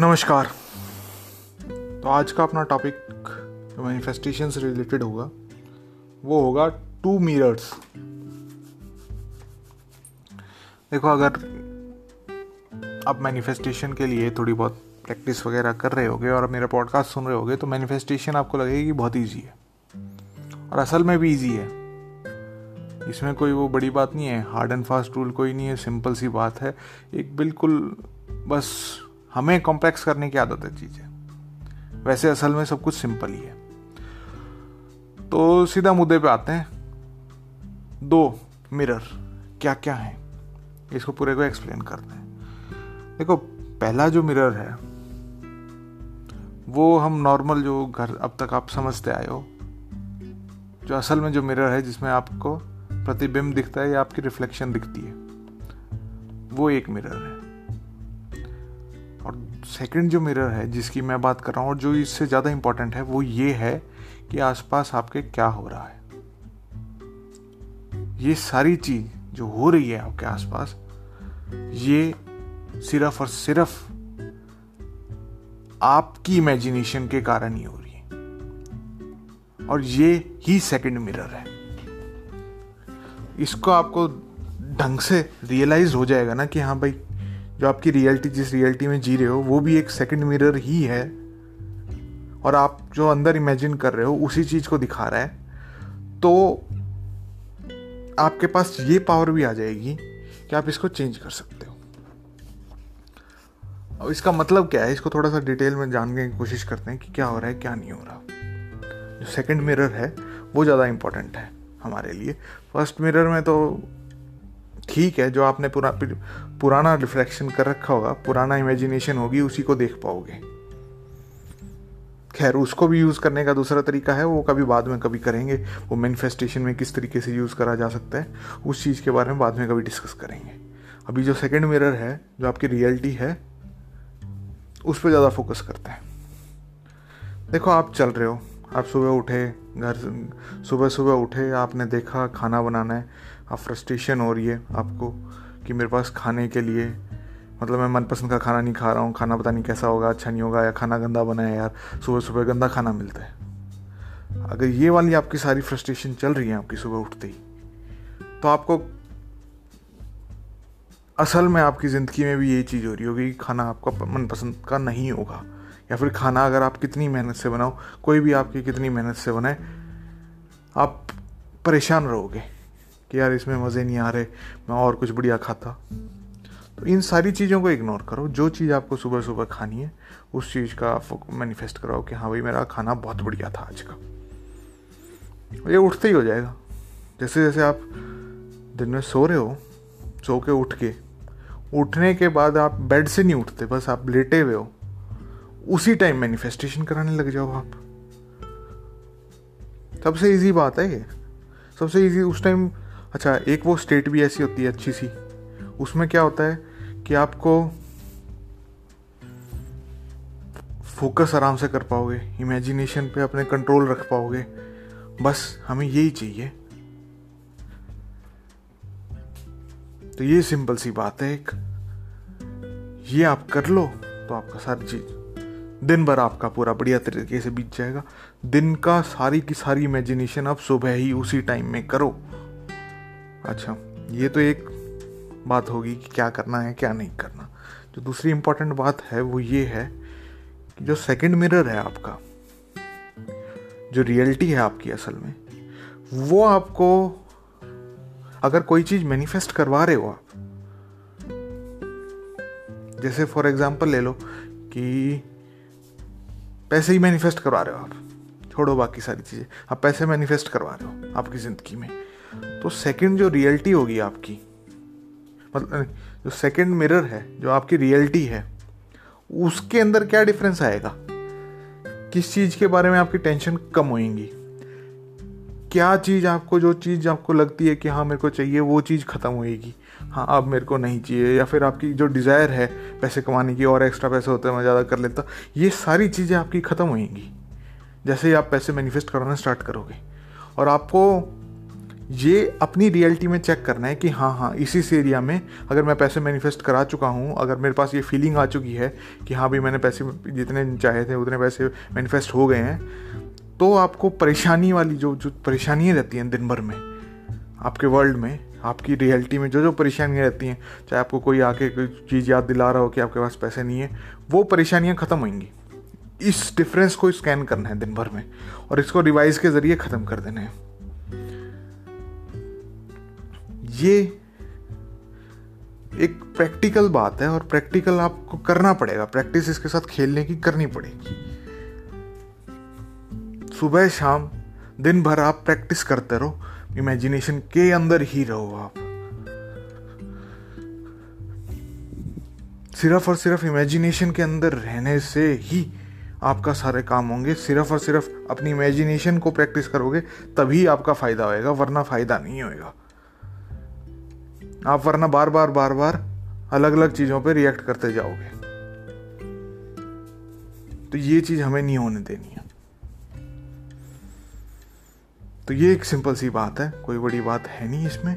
नमस्कार। तो आज का अपना टॉपिक जो मैनिफेस्टेशन से रिलेटेड होगा। वो होगा टू मिरर्स देखो, अगर आप मैनिफेस्टेशन के लिए थोड़ी बहुत प्रैक्टिस वगैरह कर रहे होगे और मेरा पॉडकास्ट सुन रहे होगे तो मैनिफेस्टेशन आपको लगेगी बहुत ईजी है। और असल में भी ईजी है। इसमें कोई वो बड़ी बात नहीं है। हार्ड एंड फास्ट रूल कोई नहीं है। सिंपल सी बात है। एक बिल्कुल बस हमें कॉम्प्लेक्स करने की आदत है चीज़ें। वैसे असल में सब कुछ सिंपल ही है। तो सीधा मुद्दे पे आते हैं। दो मिरर क्या क्या है? इसको पूरे को एक्सप्लेन करते हैं। देखो, पहला जो मिरर है, वो हम नॉर्मल जो घर अब तक आप समझते आए हो, जो असल में जो मिरर है, जिसमें आपको प्रतिबिंब दिखता है या आपकी रिफ्लेक्शन दिखती है, वो एक मिरर है। सेकंड जो मिरर है, जिसकी मैं बात कर रहा हूँ और जो इससे ज़्यादा इंपॉर्टेंट है, वो ये है कि आसपास आपके क्या हो रहा है। ये सारी चीज़ जो हो रही है आपके आसपास, ये सिर्फ़ और सिर्फ़ आपकी इमेजिनेशन के कारण ही हो रही है। और ये ही सेकंड मिरर है। इसको आपको ढंग से रियलाइज़ हो जाएगा ना कि हाँ भाई जो आपकी रियलिटी जिस रियलिटी में जी रहे हो, वो भी एक सेकंड मिरर ही है। और आप जो अंदर इमेजिन कर रहे हो, उसी चीज़ को दिखा रहा है। तो आपके पास ये पावर भी आ जाएगी कि आप इसको चेंज कर सकते हो। अब इसका मतलब क्या है? इसको थोड़ा सा डिटेल में जानने की कोशिश करते हैं कि क्या हो रहा है, क्या नहीं हो रहा। जो सेकंड मिरर है, वो ज़्यादा इंपॉर्टेंट है हमारे लिए। फ़र्स्ट मिरर में तो ठीक है जो आपने पुरा, पुराना रिफ्लेक्शन कर रखा होगा पुराना इमेजिनेशन होगी उसी को देख पाओगे। खैर उसको भी यूज़ करने का दूसरा तरीका है वो कभी बाद में कभी करेंगे वो मैनिफेस्टेशन में किस तरीके से यूज़ करा जा सकता है उस चीज़ के बारे में बाद में कभी डिस्कस करेंगे। अभी जो सेकेंड मिरर है जो आपकी रियलिटी है उस पर ज़्यादा फोकस करते हैं। देखो आप चल रहे हो आप सुबह उठे घर सुबह सुबह उठे आपने देखा खाना बनाना है आप फ्रस्ट्रेशन हो रही है आपको कि मेरे पास खाने के लिए मतलब मैं मनपसंद का खाना नहीं खा रहा हूँ, खाना पता नहीं कैसा होगा अच्छा नहीं होगा, या खाना गंदा बना है यार सुबह सुबह गंदा खाना मिलता है। अगर ये वाली आपकी सारी फ्रस्ट्रेशन चल रही है आपकी सुबह उठते ही तो आपको असल में आपकी ज़िंदगी में भी यही चीज़ हो रही होगी कि खाना आपका मनपसंद का नहीं होगा। या फिर खाना अगर आप कितनी मेहनत से बनाओ, कोई भी आपकी कितनी मेहनत से बनाए, आप परेशान रहोगे। कि यार इसमें मज़े नहीं आ रहे, मैं और कुछ बढ़िया खाता। तो इन सारी चीज़ों को इग्नोर करो, जो चीज़ आपको सुबह सुबह खानी है, उस चीज़ का मैनिफेस्ट कराओ कि हाँ भाई मेरा खाना बहुत बढ़िया था आज का। ये उठते ही हो जाएगा। जैसे जैसे आप दिन में सो रहे हो, सो के उठ के, उठने के बाद आप बेड से नहीं उठते, बस आप लेटे हुए हो, उसी टाइम मैनिफेस्टेशन कराने लग जाओ आप। सबसे इजी बात है ये। सबसे इजी उस टाइम अच्छा एक वो स्टेट भी ऐसी होती है अच्छी सी। उसमें क्या होता है कि आपको फोकस आराम से कर पाओगे इमेजिनेशन पे अपने कंट्रोल रख पाओगे। बस, हमें यही चाहिए। तो ये सिंपल सी बात है एक। ये आप कर लो तो आपका सारी चीज़, दिन भर आपका पूरा बढ़िया तरीके से बीत जाएगा। दिन का सारी की सारी इमेजिनेशन आप सुबह ही उसी टाइम में करो। अच्छा ये तो एक बात होगी कि क्या करना है, क्या नहीं करना। जो दूसरी इंपॉर्टेंट बात है, वो ये है कि जो सेकंड मिरर है आपका, जो रियलिटी है आपकी असल में, वो आपको अगर कोई चीज़ मैनिफेस्ट करवा रहे हो आप, जैसे फॉर एग्जांपल ले लो कि पैसे ही मैनिफेस्ट करवा रहे हो आप, छोड़ो बाकी सारी चीज़ें, आप पैसे मैनिफेस्ट करवा रहे हो आपकी ज़िंदगी में तो सेकंड जो रियलिटी होगी आपकी मतलब जो सेकंड मिरर है, जो आपकी रियलिटी है, उसके अंदर क्या डिफरेंस आएगा? किस चीज़ के बारे में आपकी टेंशन कम होएगी? क्या चीज़ आपको, जो चीज़ आपको लगती है कि हाँ मेरे को चाहिए, वो चीज़ ख़त्म होएगी? हाँ अब मेरे को नहीं चाहिए, या फिर आपकी जो डिज़ायर है, पैसे कमाने की, और एक्स्ट्रा पैसे होते हैं, मैं ज़्यादा कर लेता, ये सारी चीज़ें आपकी ख़त्म होएँगी। जैसे ही आप पैसे मैनिफेस्ट कराना स्टार्ट करोगे, और आपको ये अपनी रियलिटी में चेक करना है कि हाँ हाँ इसी इस एरिया में अगर मैं पैसे मैनिफेस्ट करा चुका हूँ, अगर मेरे पास ये फीलिंग आ चुकी है कि हाँ भाई मैंने पैसे जितने चाहे थे, उतने पैसे मैनिफेस्ट हो गए हैं तो आपको परेशानी वाली जो जो परेशानियाँ रहती हैं दिन भर में, आपके वर्ल्ड में, आपकी रियलिटी में जो जो परेशानियाँ रहती हैं, चाहे आपको कोई आके कोई चीज़ याद दिला रहा हो कि आपके पास पैसे नहीं है, वो परेशानियाँ ख़त्म होंगी। इस डिफरेंस को स्कैन करना है दिन भर में और इसको रिवाइज के ज़रिए ख़त्म कर देना है। ये एक प्रैक्टिकल बात है और प्रैक्टिकल आपको करना पड़ेगा। प्रैक्टिस इसके साथ खेलने की करनी पड़ेगी। सुबह, शाम, दिन भर आप प्रैक्टिस करते रहो। इमेजिनेशन के अंदर ही रहो आप। सिर्फ़ और सिर्फ़ इमेजिनेशन के अंदर रहने से ही आपका सारे काम होंगे। सिर्फ़ और सिर्फ़ अपनी इमेजिनेशन को प्रैक्टिस करोगे, तभी आपका फ़ायदा होएगा, वरना फ़ायदा नहीं होएगा। आप वरना बार बार बार बार अलग अलग चीज़ों पे रिएक्ट करते जाओगे। तो ये चीज़ हमें नहीं होने देनी है। तो ये एक सिंपल सी बात है, कोई बड़ी बात है नहीं इसमें।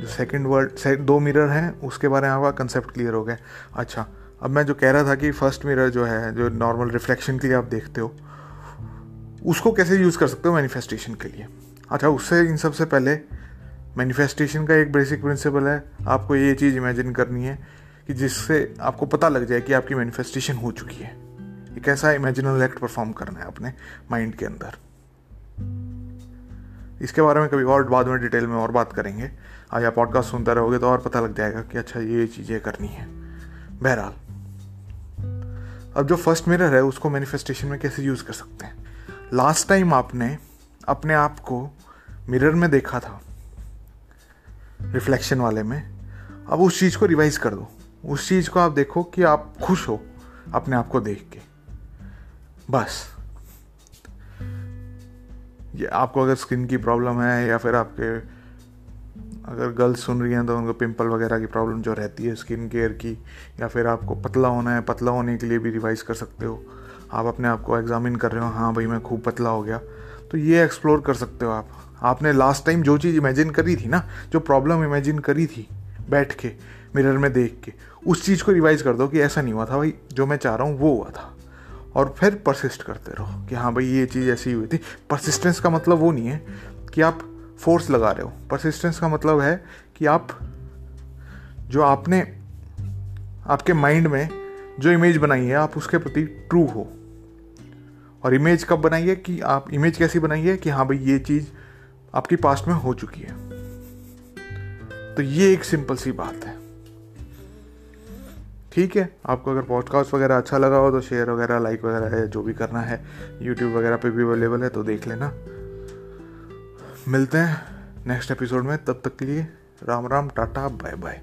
जो सेकंड वर्ड दो मिरर हैं, उसके बारे में आपका कंसेप्ट क्लियर हो गया। अच्छा अब मैं जो कह रहा था कि फ़र्स्ट मिरर जो है, जो नॉर्मल रिफ्लेक्शन के लिए आप देखते हो, उसको कैसे यूज़ कर सकते हो मैनिफेस्टेशन के लिए? अच्छा उससे इन सबसे पहले मैनिफेस्टेशन का एक बेसिक प्रिंसिपल है। आपको ये चीज़ इमेजिन करनी है कि जिससे आपको पता लग जाए कि आपकी मैनिफेस्टेशन हो चुकी है। एक ऐसा इमेजिनल एक्ट परफॉर्म करना है अपने माइंड के अंदर। इसके बारे में कभी और बाद में डिटेल में और बात करेंगे। आज आप पॉडकास्ट सुनते रहोगे तो और पता लग जाएगा कि अच्छा ये चीज़ें करनी है। बहरहाल, अब जो फ़र्स्ट मिरर है, उसको मैनिफेस्टेशन में कैसे यूज़ कर सकते हैं? लास्ट टाइम आपने अपने आप को मिरर में देखा था। रिफ्लेक्शन वाले में, अब उस चीज़ को रिवाइज कर दो। उस चीज़ को आप देखो कि आप खुश हो अपने आप को देख के। बस। ये आपको अगर स्किन की प्रॉब्लम है या फिर आपके अगर गर्ल्स सुन रही हैं तो उनको पिंपल वगैरह की प्रॉब्लम जो रहती है स्किन केयर की, या फिर आपको पतला होना है, पतला होने के लिए भी रिवाइज कर सकते हो। आप अपने आप को एग्जामिन कर रहे हो हाँ भाई मैं खूब पतला हो गया। तो ये एक्सप्लोर कर सकते हो आप। आपने लास्ट टाइम जो चीज़ इमेजिन करी थी ना, जो प्रॉब्लम इमेजिन करी थी, बैठ के मिरर में देख के, उस चीज़ को रिवाइज कर दो कि ऐसा नहीं हुआ था भाई, जो मैं चाह रहा हूँ वो हुआ था। और फिर परसिस्ट करते रहो कि हाँ भाई, ये चीज़ ऐसी हुई थी। परसिस्टेंस का मतलब वो नहीं है कि आप फोर्स लगा रहे हो। परसिस्टेंस का मतलब है कि आप, जो आपने, आपके माइंड में जो इमेज बनाई है, आप उसके प्रति ट्रू हो। और इमेज कब बनाइए कि आप इमेज कैसी बनाइए कि हाँ भाई ये चीज़ आपकी पास्ट में हो चुकी है। तो ये एक सिंपल सी बात है। ठीक है? आपको अगर पॉडकास्ट वगैरह अच्छा लगा हो तो शेयर वगैरह लाइक वगैरह जो भी करना है यूट्यूब वगैरह पे भी अवेलेबल है तो देख लेना। मिलते हैं नेक्स्ट एपिसोड में, तब तक के लिए Ram Ram, tata bye bye